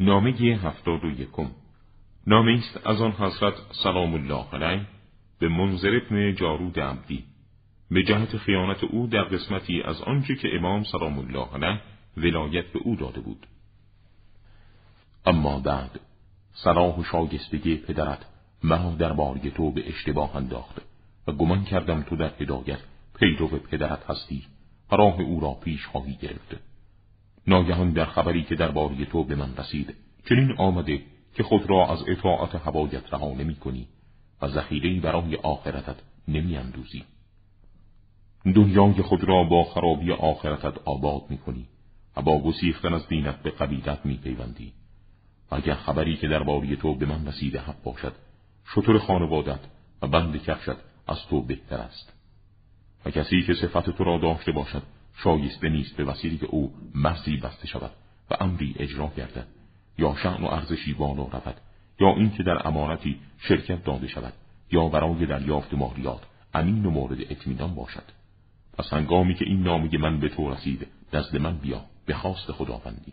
نامه هفتاد و یکم. نامه است از آن حضرت سلام الله علیه به منظر ابن جارود عبدی. به جهت خیانت او در قسمتی از آنچه که امام سلام الله علیه ولایت به او داده بود. اما بعد صلاح و شایستگی پدرت مرا در باری تو به اشتباه انداخته و گمان کردم تو در هدایت پیرو پدرت هستی راه او را پیش خواهی گرفته ناگهان در خبری که در باری تو به من رسید چنین آمده که خود را از اطاعت هوایت رها نمی کنی و ذخیره برای آخرتت نمی اندوزی. دنیای خود را با خرابی آخرتت آباد می کنی و با گسیختن از دینت به قبیلت می پیوندی. اگر خبری که در باری تو به من رسیده حق باشد شطور خانوادت و بند کفشت از تو بهتر است و کسی که صفت تو را داشته باشد شایسته نیست به وسیله او مرزی بسته شود و امری اجرا گردد یا شعن و ارزشی بالا رود یا اینکه در امانتی شرکت داده شود یا برای دریافت مالیات امین و مورد اطمینان باشد. پس هنگامی که این نامه من به تو رسید نزد من بیا به خواست خداوندی.